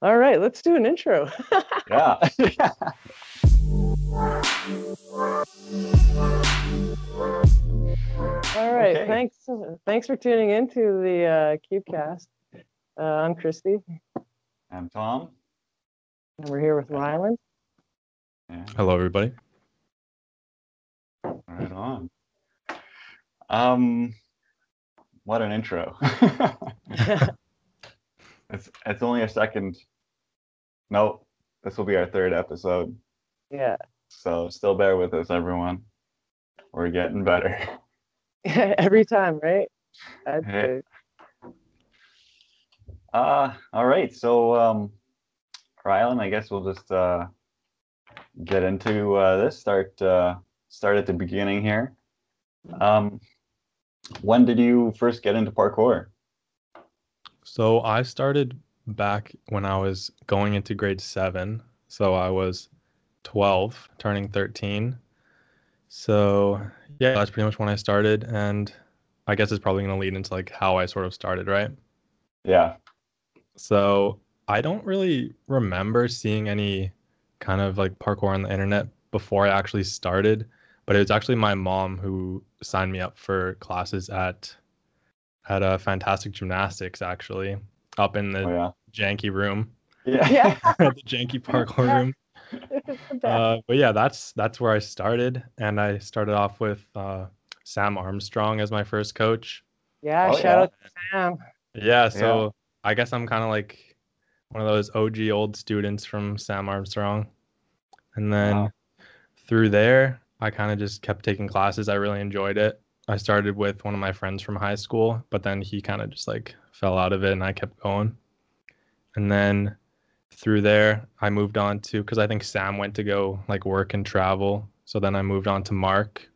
All right, let's do an intro. yeah. All right, Okay. thanks. Thanks for tuning into the uh, CubeCast. Uh, I'm Christy, I'm Tom. and we're here with Rylan. Yeah, Hello, everybody. right on. Um, what an intro. it's it's only our second. Nope, this will be our third episode. yeah, So still bear with us, everyone. We're getting better. every time, right? I'd say. Uh, all right. So, um, Rylan, I guess we'll just uh, get into uh, this. Start uh, start at the beginning here. Um, when did you first get into parkour? So I started back when I was going into grade seven. So I was 12, turning 13. So yeah, that's pretty much when I started. And I guess it's probably going to lead into like how I sort of started, right? Yeah. So I don't really remember seeing any kind of like parkour on the internet before I actually started, but it was actually my mom who signed me up for classes at at a fantastic gymnastics actually up in the Oh yeah. janky room, Yeah. Yeah. the janky parkour room. It's the best. Uh, but yeah, that's that's where I started, and I started off with uh, Sam Armstrong as my first coach. yeah, oh, shout yeah. out to Sam. Yeah, so I guess I'm kind of like one of those OG old students from Sam Armstrong. And then Wow. through there, I kind of just kept taking classes. I really enjoyed it. I started with one of my friends from high school, but then he kind of just like fell out of it and I kept going. And then through there, I moved on to because I think Sam went to go like work and travel. So then I moved on to Mark.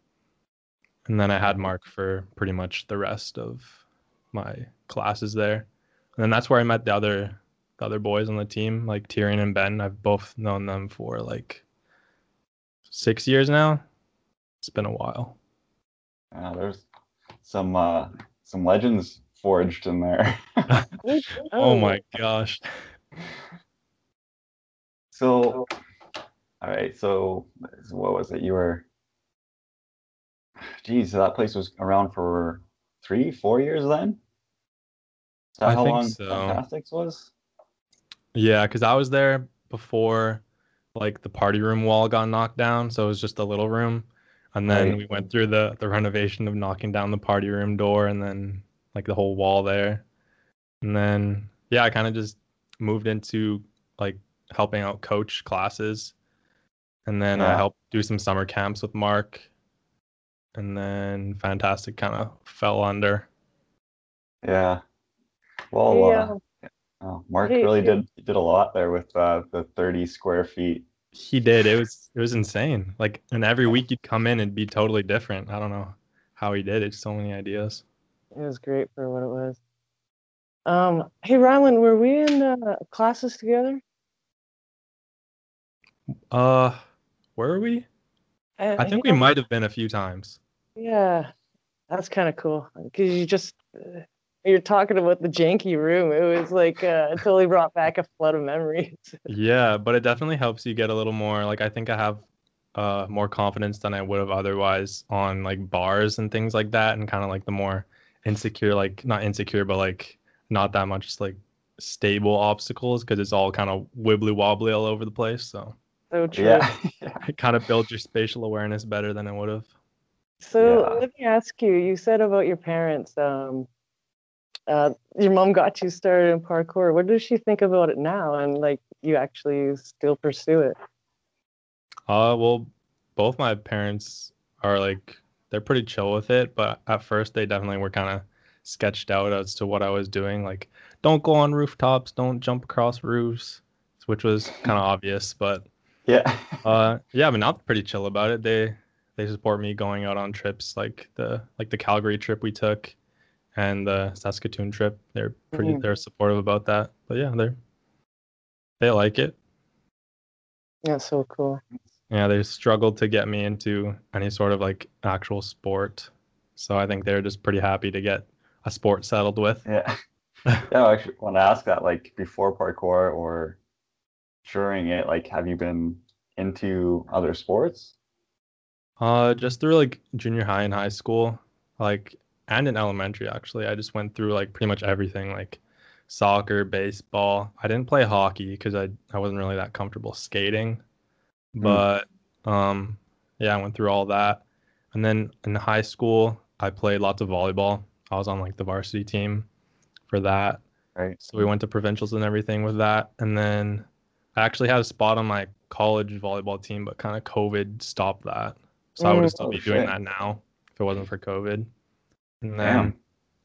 And then I had mm-hmm. Mark for pretty much the rest of my classes there. And then that's where I met the other the other boys on the team, like Tyrion and Ben. I've both known them for like six years now. It's been a while. Yeah, there's some uh, some legends forged in there. Oh, my gosh. So, all right. So, what was it? You were, geez, so that place was around for three, four years then? Is that I how think long so. Fantastics was? Yeah, because I was there before like the party room wall got knocked down. So it was just a little room. And then Right. we went through the the renovation of knocking down the party room door and then like the whole wall there. And then yeah, I kind of just moved into like helping out coach classes. And then I helped do some summer camps with Mark. And then Fantastic kind of fell under. Yeah. Well, Hey, uh, um, oh, Mark hey, really hey. did did a lot there with uh, the 30 square feet. He did. It was it was insane. Like and every week you'd come in and be totally different. I don't know how he did it. So many ideas. It was great for what it was. Um, hey Rylan, were we in uh, classes together? Uh were we? I think we might have been a few times. Yeah, that's kind of cool because you just uh, you're talking about the janky room. It was like uh, it totally brought back a flood of memories. Yeah, but it definitely helps you get a little more like I think I have uh more confidence than I would have otherwise on like bars and things like that and kind of like the more insecure like not insecure but like not that much like stable obstacles because it's all kind of wibbly wobbly all over the place. So So true. Yeah. yeah. it kind of builds your spatial awareness better than it would have. So Yeah. let me ask you. You said about your parents. Um, uh, your mom got you started in parkour. What does she think about it now? And like, you actually still pursue it? Uh, well, both my parents are like they're pretty chill with it, but at first they definitely were kind of sketched out as to what I was doing. Like, don't go on rooftops, don't jump across roofs, which was kind of obvious. But Yeah. uh, yeah, but now they're pretty chill about it. They they support me going out on trips like the like the Calgary trip we took and the Saskatoon trip. They're pretty Mhm. they're supportive about that. But yeah, they're they like it. That's so cool. Yeah, they struggled to get me into any sort of like actual sport. So I think they're just pretty happy to get a sport settled with. Yeah. Yeah, I actually want to ask that. Like before parkour or during it, like have you been into other sports? Uh, just through like junior high and high school, like and in elementary actually. I just went through like pretty much everything, like soccer, baseball. I didn't play hockey because I I wasn't really that comfortable skating. Mm. But um yeah, I went through all that. And then in high school, I played lots of volleyball. I was on like the varsity team for that. Right. So we went to provincials and everything with that. And then I actually had a spot on my college volleyball team, but kind of COVID stopped that. So I would Mm. still Oh, be doing that now if it wasn't for COVID. And then Damn.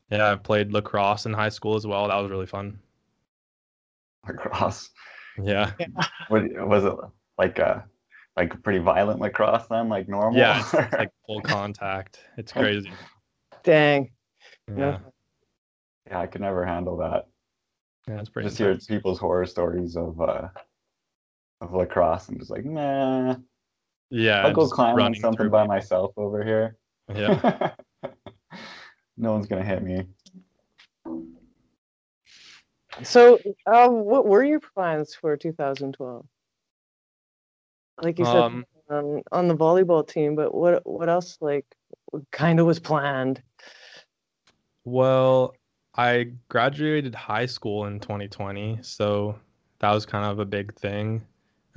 yeah, I played lacrosse in high school as well. That was really fun. Lacrosse. Yeah. What was it like? a like pretty violent lacrosse then, like normal. Yeah, it's, it's like full contact. It's crazy. Dang. Yeah. Yeah, I could never handle that. Yeah, it's pretty Just hear people's horror stories of uh of lacrosse. I'm just like, nah. Yeah. I'll go just climb on something by myself over here. Yeah. no one's gonna hit me. So, um, what were your plans for 2012? Like you said, Um, um, on the volleyball team, but what what else like kind of was planned? Well, I graduated high school in 2020, so that was kind of a big thing.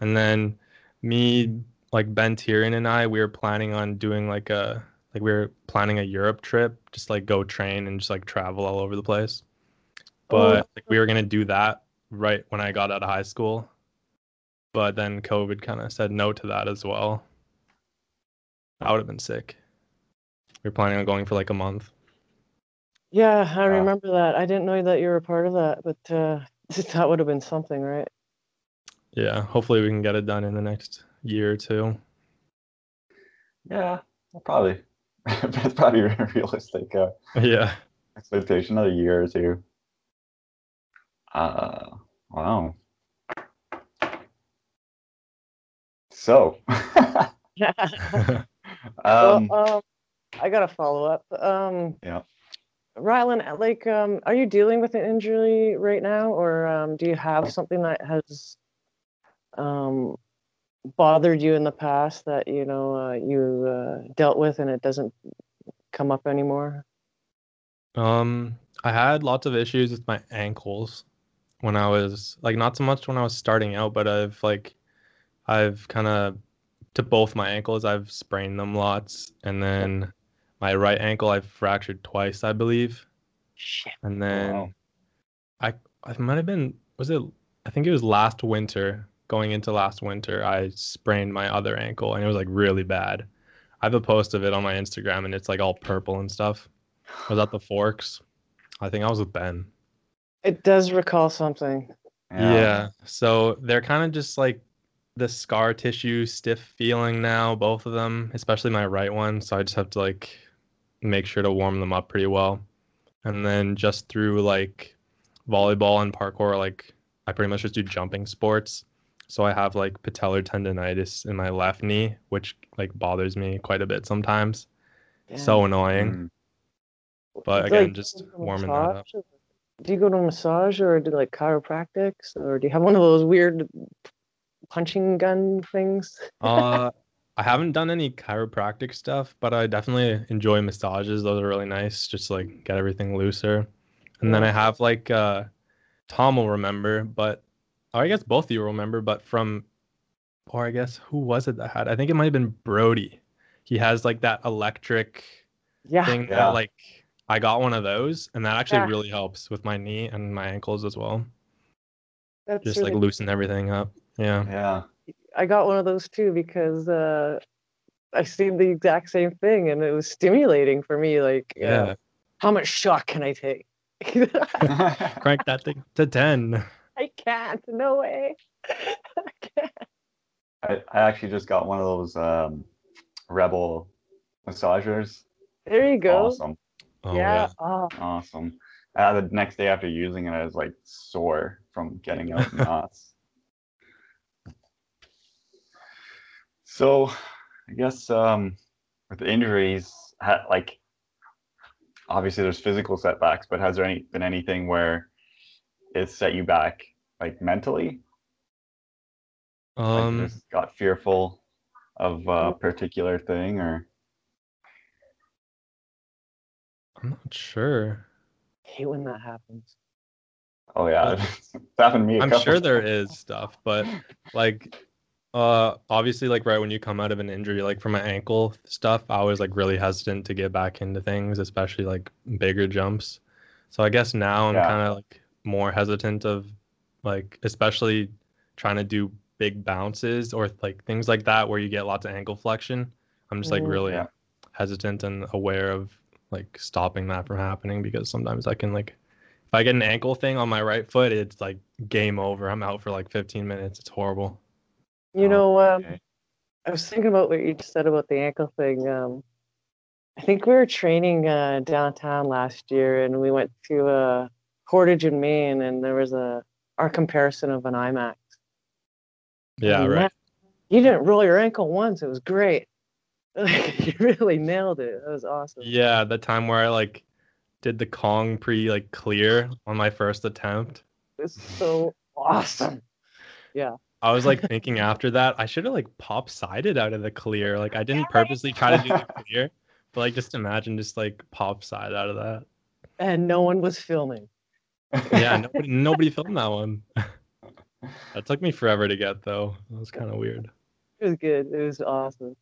And then me, like Ben Tyrion and I, we were planning on doing like a like we were planning a Europe trip, just like go train and just like travel all over the place. But like, we were gonna do that right when I got out of high school. But then COVID kind of said no to that as well. I would have been sick. We were planning on going for like a month. Yeah, I Wow. remember that. I didn't know that you were a part of that, but uh, that would have been something, right? Yeah, hopefully we can get it done in the next year or two. Yeah, probably. That's probably a realistic uh, Yeah. expectation. of a year or two. Uh, wow. So, Yeah. um, well, um, I got a follow up. Um, Yeah. Rylan, like, um, are you dealing with an injury right now, or um, do you have something that has um, bothered you in the past that you know uh, you uh, dealt with and it doesn't come up anymore? Um, I had lots of issues with my ankles when I was like not so much when I was starting out, but I've like I've kind of to both my ankles I've sprained them lots, and then my right ankle I've fractured twice, I believe. Shit. And then wow. I I might have been was it I think it was last winter going into last winter I sprained my other ankle and it was like really bad. I have a post of it on my Instagram and it's like all purple and stuff. I was at the Forks. I think I was with Ben. It does recall something. Yeah. So they're kind of just like the scar tissue stiff feeling now, both of them, especially my right one. So I just have to like make sure to warm them up pretty well. And then just through like volleyball and parkour, like I pretty much just do jumping sports. So I have like patellar tendonitis in my left knee, which like bothers me quite a bit sometimes. So annoying. Mm. But Like, again, do just you go warming that up. Do you go to a massage or do like chiropractics or do you have one of those weird punching gun things? uh, I haven't done any chiropractic stuff, but I definitely enjoy massages. Those are really nice, just like get everything looser. And then I have like uh, Tom will remember, but or I guess both of you remember, but from or I guess who was it that had? I think it might have been Brody. He has like that electric Yeah. thing Yeah. that like I got one of those, and that actually Yeah. really helps with my knee and my ankles as well. That's Just really like loosen everything up. Yeah. Yeah. I got one of those too because uh, I seen the exact same thing and it was stimulating for me. Like, uh, Yeah. how much shock can I take? Crank that thing to ten. I can't. No way. I can't. I, I actually just got one of those um, Rebel massagers. There you go. Awesome. Oh yeah. Oh, Awesome. Uh, the next day after using it, I was like sore from getting out knots. So, I guess um, with the injuries, ha- like obviously there's physical setbacks, but has there any been anything where it's set you back like mentally? Like Um, just got fearful of a particular thing or I'm not sure. hate when that happens. oh yeah, it's happened to me. a I'm sure there times. is stuff, but like uh obviously like right when you come out of an injury, like for my ankle stuff, I was like really hesitant to get back into things, especially like bigger jumps. So I guess now I'm Yeah. kind of like more hesitant of like especially trying to do big bounces or like things like that where you get lots of ankle flexion. I'm just like Mhm. really Yeah. hesitant and aware of like stopping that from happening because sometimes I can like if I get an ankle thing on my right foot, it's like game over. I'm out for like 15 minutes. It's horrible. You Oh, know, um, okay. I was thinking about what you just said about the ankle thing. Um, I think we were training uh, downtown last year, and we went to uh, Portage in Maine, and there was a our comparison of an IMAX. Yeah, And right. man, you didn't roll your ankle once. It was great. Like, you really nailed it. That was awesome. Yeah, the time where I like did the Kong pre like clear on my first attempt. It's so awesome. Yeah. I was like thinking after that, I should have like pop sided out of the clear. Like I didn't purposely try to do the clear, but like just imagine just like pop side out of that. And no one was filming. Yeah, nobody nobody filmed that one. that took me forever to get though. It was kind of weird. It was good. It was awesome.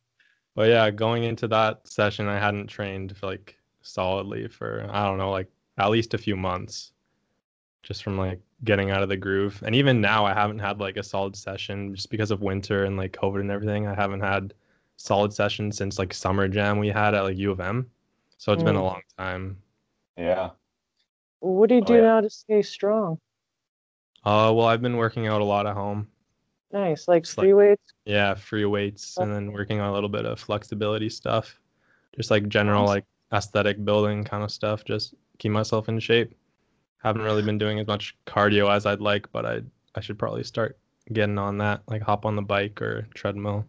But yeah, going into that session, I hadn't trained for like solidly for I don't know, like at least a few months, just from like getting out of the groove. And even now, I haven't had like a solid session just because of winter and like COVID and everything. I haven't had solid sessions since like summer jam we had at like U of M. So it's been a Mm. long time. yeah. What do you Oh, do yeah. now to stay strong? Uh, well, I've been working out a lot at home. Nice, like Just like- free weights. Yeah, free weights Oh. and then working on a little bit of flexibility stuff. Just like general Awesome. like aesthetic building kind of stuff. Just keep myself in shape. Haven't really been doing as much cardio as I'd like, but I I should probably start getting on that, like hop on the bike or treadmill.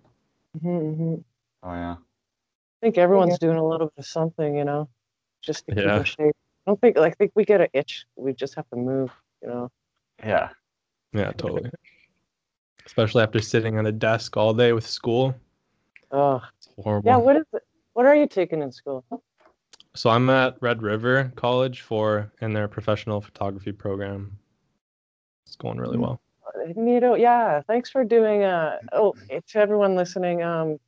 hmm hmm Oh yeah. I think everyone's doing a little bit of something, you know, just to keep Yeah. in shape. I don't think like I think we get an itch. We just have to move, you know. Yeah. Yeah, totally. Especially after sitting on a desk all day with school. Oh, It's horrible. yeah. What is it? What are you taking in school? So I'm at Red River College for in their professional photography program. It's going really Mm. well. Neato. Yeah. Thanks for doing. Uh. Oh, to everyone listening. Um,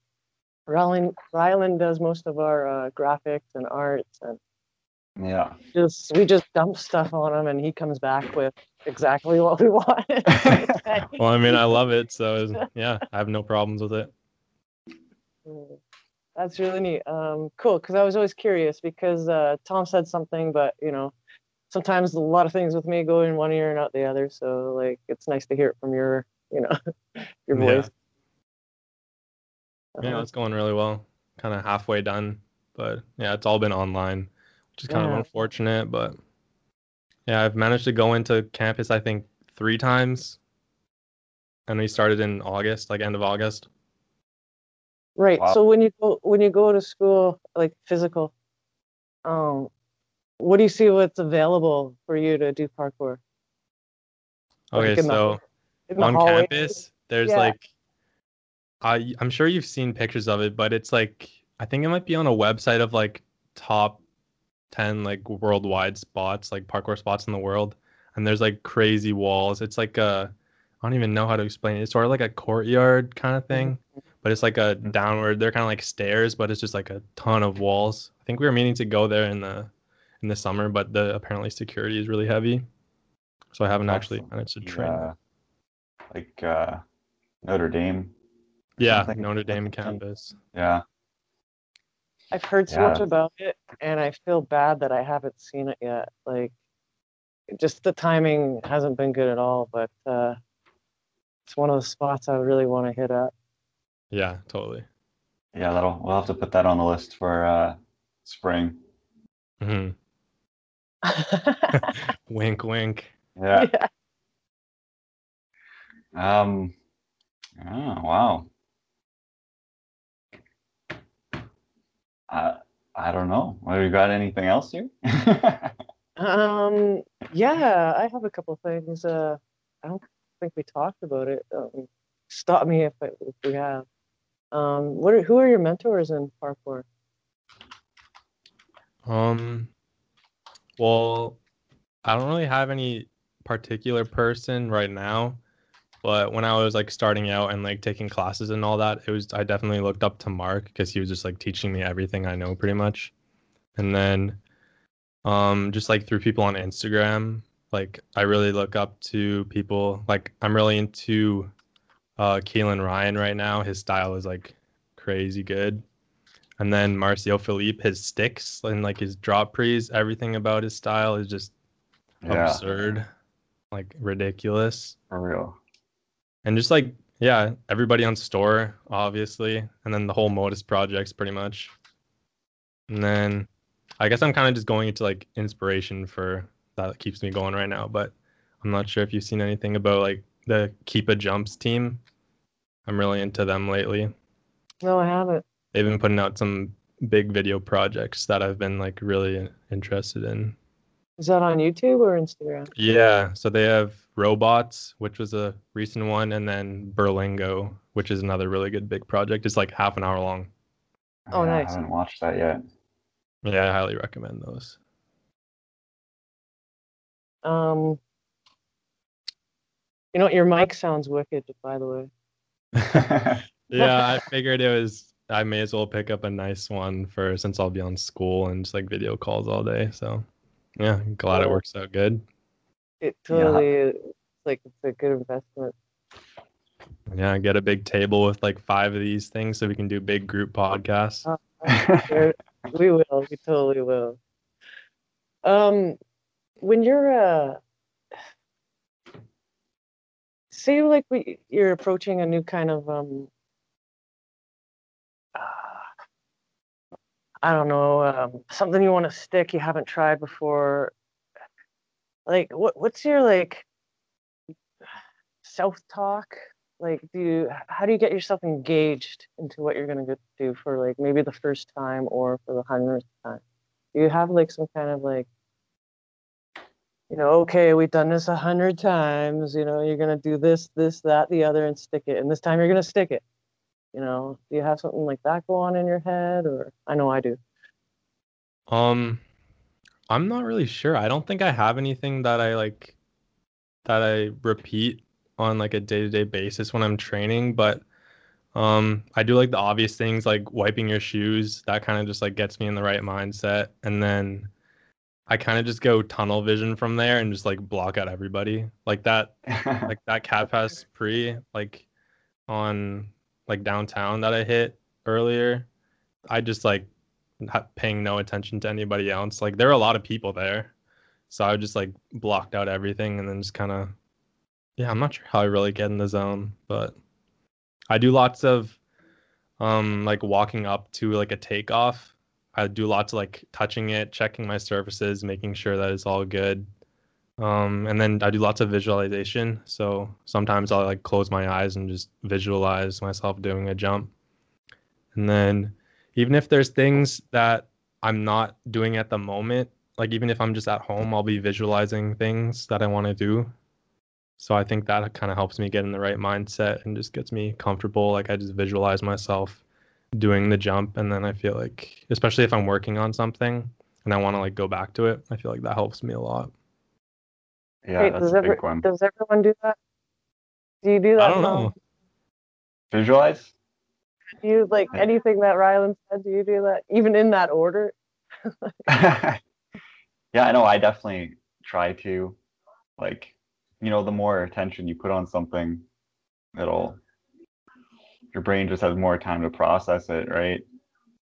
Rylan Rylan does most of our uh, graphics and arts, and Yeah. just we just dump stuff on him, and he comes back with exactly what we want. Well, I mean, I love it, so yeah, I have no problems with it. Mm, That's really neat. Um, cool, because I was always curious because uh, Tom said something, but you know, sometimes a lot of things with me go in one ear and out the other. So like, it's nice to hear it from your, you know, your voice. Yeah, Uh, it's going really well. Kind of halfway done, but yeah, it's all been online, which is kind of unfortunate. But yeah, I've managed to go into campus, I think, three times, and we started in August, like end of August. right. Wow. So when you go when you go to school, like physical, um, what do you see what's available for you to do parkour? Like Okay, in the- so In the on hallway? campus, there's Yeah. like, I I'm sure you've seen pictures of it, but it's like I think it might be on a website of like top ten like worldwide spots, like parkour spots in the world, and there's like crazy walls. It's like a I don't even know how to explain it. It's sort of like a courtyard kind of thing, but it's like a Mhm. downward. They're kind of like stairs, but it's just like a ton of walls. I think we were meaning to go there in the in the summer, but the apparently security is really heavy, so I haven't actually managed to train. uh, like uh, Notre Dame. Yeah. Notre Dame campus. Yeah. I've heard so Yeah. much about it, and I feel bad that I haven't seen it yet. Like, just the timing hasn't been good at all. But uh, it's one of the spots I really want to hit at. Yeah, totally. Yeah. That'll. We'll have to put that on the list for uh, spring. hmm Wink, wink. Yeah. yeah. Um. Oh wow. Uh, I don't know. Have you got anything else here? Um, yeah, I have a couple things. Uh, I don't think we talked about it. Um, stop me if, I, if we have. Um, what are, who are your mentors in parkour? Um, well, I don't really have any particular person right now, but when I was like starting out and like taking classes and all that, it was I definitely looked up to Mark because he was just like teaching me everything I know pretty much. And then um just like through people on Instagram, like I really look up to people like I'm really into uh Keelan Ryan right now. His style is like crazy good. And then Marcio Philippe, his sticks and like his drop prees, everything about his style is just yeah, absurd, like ridiculous. for real. And just like, yeah, everybody on Storror, obviously. And then the whole Modus projects pretty much. And then I guess I'm kind of just going into like inspiration for that keeps me going right now. But I'm not sure if you've seen anything about like the Keep a Jumps team. I'm really into them lately. No, I haven't. They've been putting out some big video projects that I've been like really interested in. Is that on YouTube or Instagram? Yeah, so they have Robots, which was a recent one, and then Berlingo, which is another really good big project. It's like half an hour long. Oh, Yeah, nice. I haven't watched that yet. Yeah, I highly recommend those. Um, you know, what your mic sounds wicked, by the way. yeah, I figured it was I may as well pick up a nice one for since I'll be on school and just like video calls all day. So yeah, glad it works out good. It totally is like it's a good investment. Yeah, get a big table with like five of these things so we can do big group podcasts. There- we will. We totally will. Um, when you're uh, say like we, you're approaching a new kind of um, uh, I don't know, um, something you want to stick you haven't tried before. Like, what what's your like self talk? Like, do you how do you get yourself engaged into what you're gonna do for like maybe the first time or for the hundredth time? Do you have like some kind of like you know, okay, we've done this a hundred times, you know, you're gonna do this, this, that, the other, and stick it. And this time you're gonna stick it. You know, do you have something like that go on in your head? Or I know I do. Um, I'm not really sure. I don't think I have anything that I like that I repeat on like a day-to-day basis when I'm training, but um I do like the obvious things like wiping your shoes. That kind of just like gets me in the right mindset. And then I kind of just go tunnel vision from there and just like block out everybody. Like that like that cat pass pre like on like downtown that I hit earlier. I just like not paying no attention to anybody else. Like there are a lot of people there. So I just like blocked out everything and then just kind of yeah, I'm not sure how I really get in the zone, but I do lots of um like walking up to like a takeoff. I do lots of like touching it, checking my surfaces, making sure that it's all good. Um, and then I do lots of visualization. So sometimes I'll like close my eyes and just visualize myself doing a jump. And then even if there's things that I'm not doing at the moment, like even if I'm just at home, I'll be visualizing things that I want to do. So I think that kind of helps me get in the right mindset and just gets me comfortable. Like I just visualize myself doing the jump and then I feel like especially if I'm working on something and I want to like go back to it, I feel like that helps me a lot. Yeah, Hey, that's does a every, big one. does everyone do that? Do you do that? I don't Mel? know. Visualize? Do you like Yeah. anything that Rylan said? Do you do that even in that order? yeah, I know. I definitely try to, like, you know, the more attention you put on something, it'll, your brain just has more time to process it, right?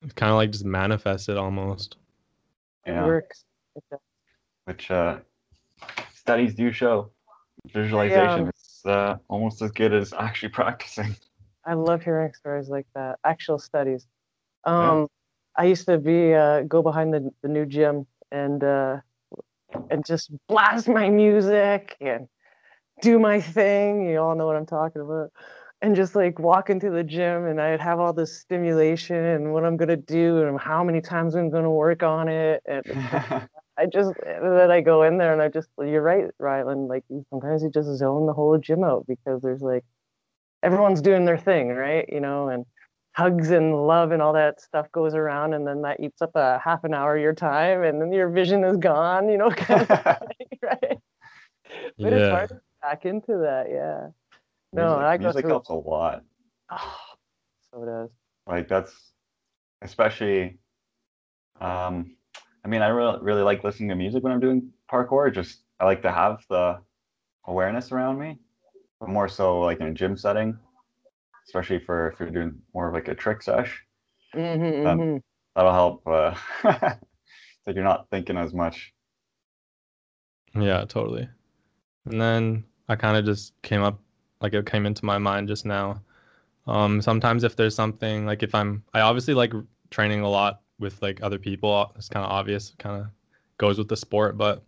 It's kind of like just manifest it almost. It Yeah. works. It does. Which uh, studies do show visualization Yeah. is uh, almost as good as actually practicing. I love hearing stories like that. Actual studies. Um, I used to be uh, go behind the, the new gym and uh, and just blast my music and do my thing. You all know what I'm talking about. and just like walk into the gym and I'd have all this stimulation and what I'm gonna do and how many times I'm gonna work on it and I just and then I go in there and I just you're right, Rylan. Like sometimes you just zone the whole gym out because there's like everyone's doing their thing, right? You know, and hugs and love and all that stuff goes around and then that eats up a half an hour of your time and then your vision is gone, you know, kind of thing, right? But it's Yeah. hard to back into that, yeah. No, music, I go music through- helps a lot. Oh, so does. Like that's especially. Um, I mean, I really really like listening to music when I'm doing parkour. Just I like to have the awareness around me, but more so like in a gym setting, especially for if you're doing more of like a trick sesh. Mm-hmm, Um, mm-hmm. That'll help. Uh, so you're not thinking as much. Yeah, totally. And then I kind of just came up, like it came into my mind just now. Um, sometimes if there's something like if I'm, I obviously like training a lot with like other people. It's kind of obvious, kind of goes with the sport. But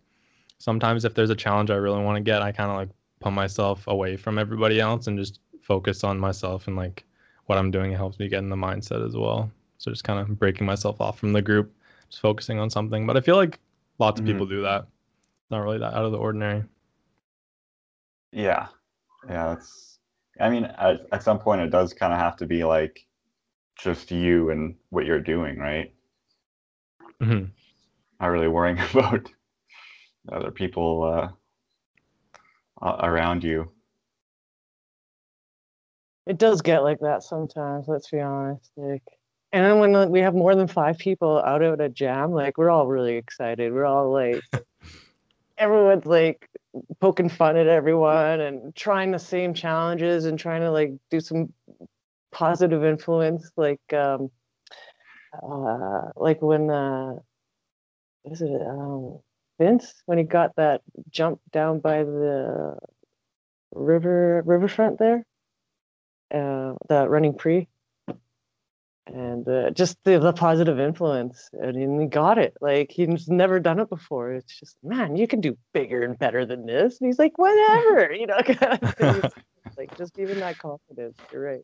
sometimes if there's a challenge I really want to get, I kind of like put myself away from everybody else and just focus on myself and like what I'm doing. It helps me get in the mindset as well. So just kind of breaking myself off from the group, just focusing on something. But I feel like lots of Mhm. people do that not really that out of the ordinary. Yeah, yeah. That's. I mean, at, at some point, it does kind of have to be like just you and what you're doing, right? Mhm. Not really worrying about other people uh, around you. It does get like that sometimes, let's be honest. Like and then when uh, we have more than five people out at a jam, like we're all really excited. We're all like everyone's like poking fun at everyone and trying the same challenges and trying to like do some positive influence like um uh like when uh what is it um Vince when he got that jump down by the river riverfront there? Uh the running pre and uh, just the, the positive influence and he- he got it. Like he's never done it before. It's just man you can do bigger and better than this. And he's like whatever you know kind of like just even that confidence you're right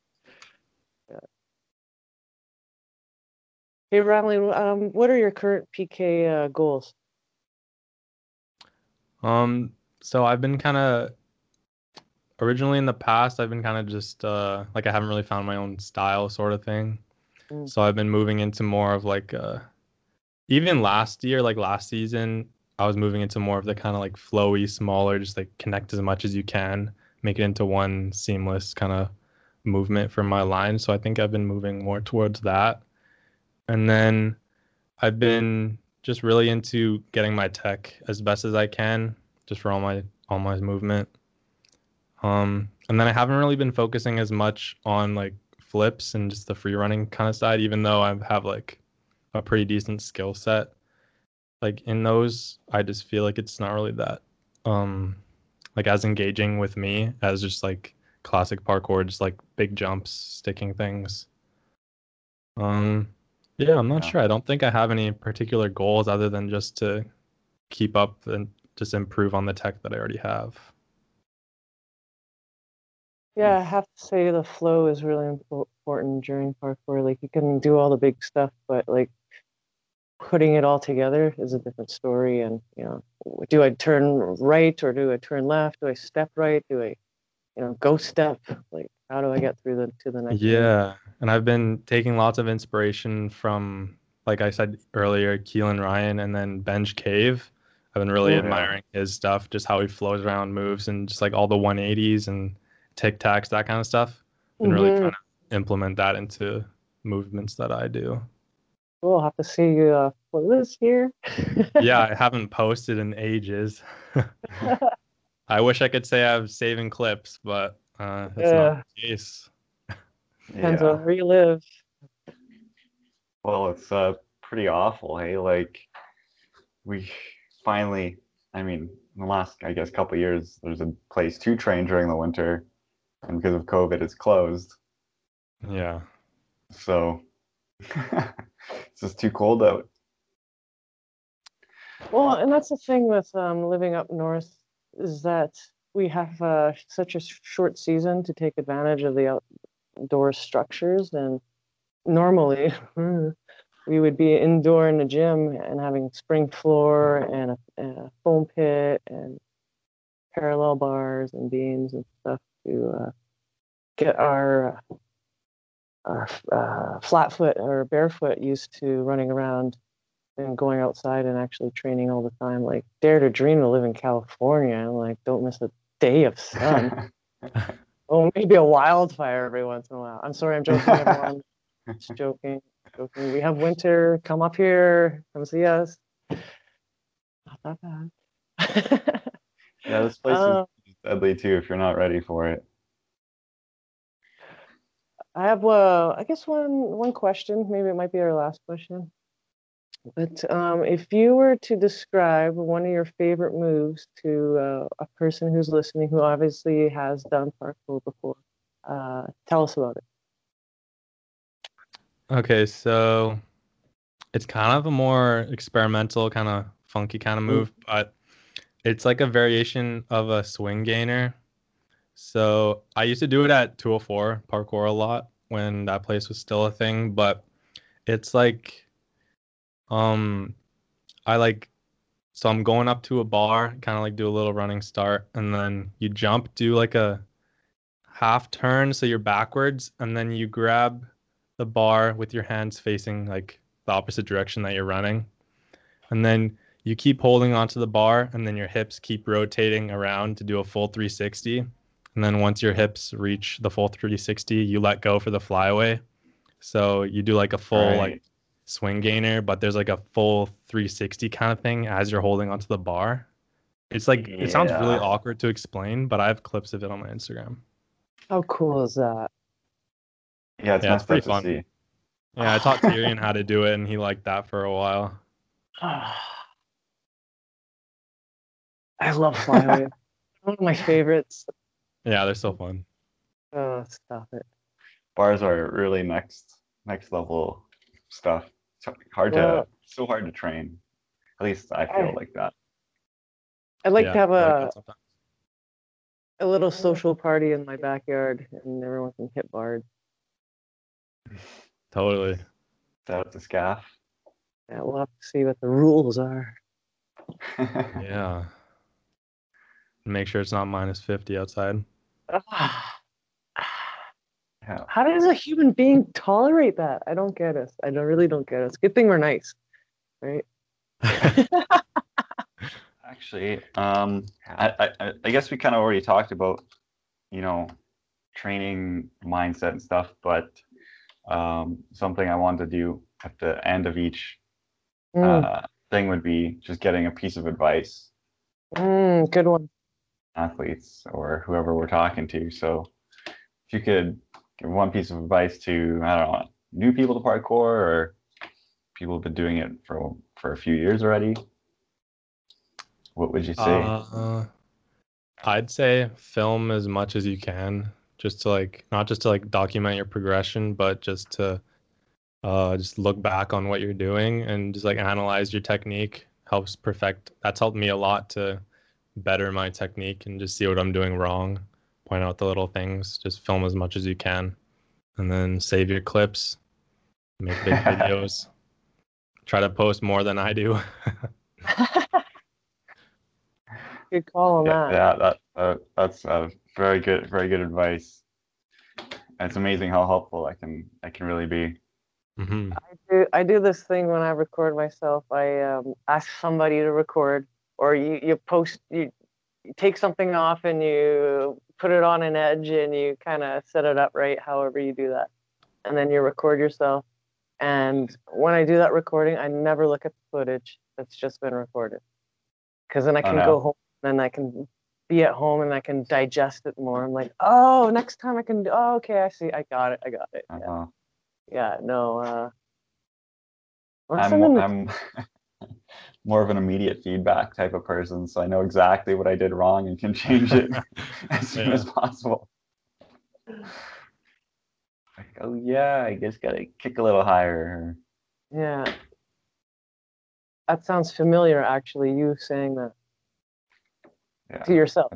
hey Riley, um what are your current pk uh, goals Um, so I've been kind of originally in the past, I've been kind of just uh like I haven't really found my own style sort of thing. Mm. So I've been moving into more of like uh even last year, like last season, I was moving into more of the kind of like flowy, smaller, just like connect as much as you can, make it into one seamless kind of movement for my line. So I think I've been moving more towards that. And then I've been just really into getting my tech as best as I can, just for all my all my movement. Um, and then I haven't really been focusing as much on like flips and just the free running kind of side, even though I have like a pretty decent skill set. Like in those, I just feel like it's not really that um like as engaging with me as just like classic parkour, just like big jumps, sticking things. Um yeah, I'm not Yeah. sure. I don't think I have any particular goals other than just to keep up and just improve on the tech that I already have. Yeah, I have to say the flow is really important during parkour. Like you can do all the big stuff, but like putting it all together is a different story. And you know, do I turn right or do I turn left? Do I step right? Do I, you know, go step? Like how do I get through the to the next? Yeah, and I've been taking lots of inspiration from, like I said earlier, Keelan Ryan and then Benj Cave. I've been really Yeah. admiring his stuff, just how he flows around, moves, and just like all the 180s and tic tacs, that kind of stuff. Been really Mhm. trying to implement that into movements that I do. We'll have to see you uh, for this here. Yeah, I haven't posted in ages. I wish I could say I'm saving clips, but uh, that's Yeah. not the case. Depends Yeah. on where you live. Well, it's uh pretty awful, hey. Like we finally, I mean, in the last I guess couple years, there's a place to train during the winter, and because of COVID, it's closed. Yeah. So it's just too cold out. Well, and that's the thing with um, living up north is that we have uh, such a short season to take advantage of the outdoor structures, and normally we would be indoor in the gym and having spring floor and a, and a foam pit and parallel bars and beams and stuff to uh, get our our uh, flat foot or barefoot used to running around and going outside and actually training all the time. Like dare to dream to live in California like don't miss a day of sun. oh, maybe a wildfire every once in a while. I'm sorry, I'm joking, everyone. Just joking, joking. We have winter. Come up here. Come see us. Not that bad. yeah, this place uh, is deadly too if you're not ready for it. I have, uh, I guess one one question. Maybe it might be our last question. But um, if you were to describe one of your favorite moves to uh, a person who's listening who obviously has done parkour before, uh, tell us about it. Okay, so it's kind of a more experimental, kind of funky kind of move, mm. but it's like a variation of a swing gainer. So I used to do it at 204 parkour a lot when that place was still a thing, but it's like um I like so I'm going up to a bar, kind of like do a little running start and then you jump, do like a half turn so you're backwards and then you grab the bar with your hands facing like the opposite direction that you're running. And then you keep holding onto the bar and then your hips keep rotating around to do a full 360 and then once your hips reach the full 360 you let go for the flyaway so you do like a full right. like swing gainer but there's like a full 360 kind of thing as you're holding onto the bar it's like yeah. it sounds really awkward to explain but i have clips of it on my instagram how cool is that yeah it's, yeah, it's pretty fun see. yeah i taught tyrion how to do it and he liked that for a while I love Flyaway. One of my favorites. Yeah, they're so fun. Oh, stop it. Bars are really next next level stuff. It's hard well, to so hard to train. At least I feel I, like that. I'd like yeah, to have a like a little social party in my backyard and everyone can hit bars. Totally. That the scaff. Yeah, we'll have to see what the rules are. yeah. Make sure it's not minus 50 outside. Ah. How does a human being tolerate that? I don't get it. I don't, really don't get it. It's a good thing we're nice, right? Actually, um, I, I, I guess we kind of already talked about, you know, training mindset and stuff, but um, something I wanted to do at the end of each mm. uh, thing would be just getting a piece of advice. Mm, good one athletes or whoever we're talking to. So if you could give one piece of advice to, I don't know, new people to parkour or people who've been doing it for for a few years already, what would you say? Uh, I'd say film as much as you can, just to like not just to like document your progression, but just to uh, just look back on what you're doing and just like analyze your technique helps perfect. That's helped me a lot to better my technique and just see what I'm doing wrong, point out the little things, just film as much as you can, and then save your clips, make big videos, try to post more than I do. good call on yeah, that. Yeah, that, uh, that's uh, very good, very good advice. And it's amazing how helpful I can I can really be. Mm-hmm. I do I do this thing when I record myself. I um, ask somebody to record or you, you post you, you take something off and you put it on an edge and you kind of set it up right however you do that. And then you record yourself. And when i do that recording i never look at the footage that's just been recorded. Because then i can oh, no. go home and i can be at home and i can digest it more. I'm like oh next time i can do oh okay i see. I got it. I got it. Uh-huh. yeah. yeah no uh I'm, I'm more of an immediate feedback type of person, so I know exactly what I did wrong and can change it as soon yeah. as possible. Like, oh yeah, I guess gotta kick a little higher. Yeah. That sounds familiar actually, you saying that. yeah. to yourself.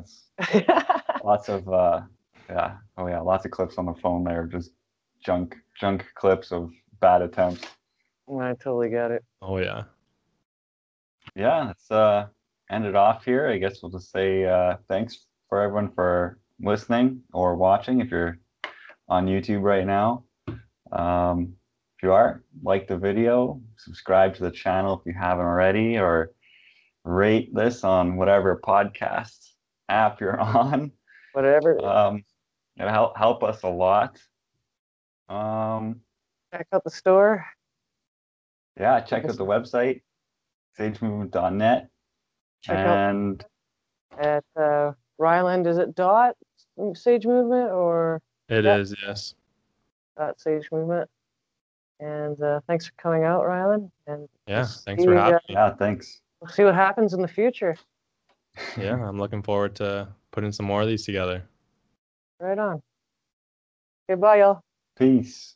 Lots of uh, yeah, oh yeah, lots of clips on the phone there, just junk junk clips of bad attempts. I totally get it. Oh yeah. Yeah, let's uh end it off here. I guess we'll just say uh, thanks for everyone for listening or watching if you're on YouTube right now. Um, if you are, like the video, subscribe to the channel if you haven't already, or rate this on whatever podcast app you're on. Whatever. Um, it'll help help us a lot. Um, Check out the store. yeah, check out the website, sagemovement.net, Check out and at uh, Rylan. Is it dot Sage Movement or It is Yep. yes. dot Sage Movement? And uh, thanks for coming out, Rylan. And Yeah. we'll Thanks for having uh, me. yeah, thanks. We'll see what happens in the future. Yeah, I'm looking forward to putting some more of these together. Right on. Okay, bye, y'all. Peace.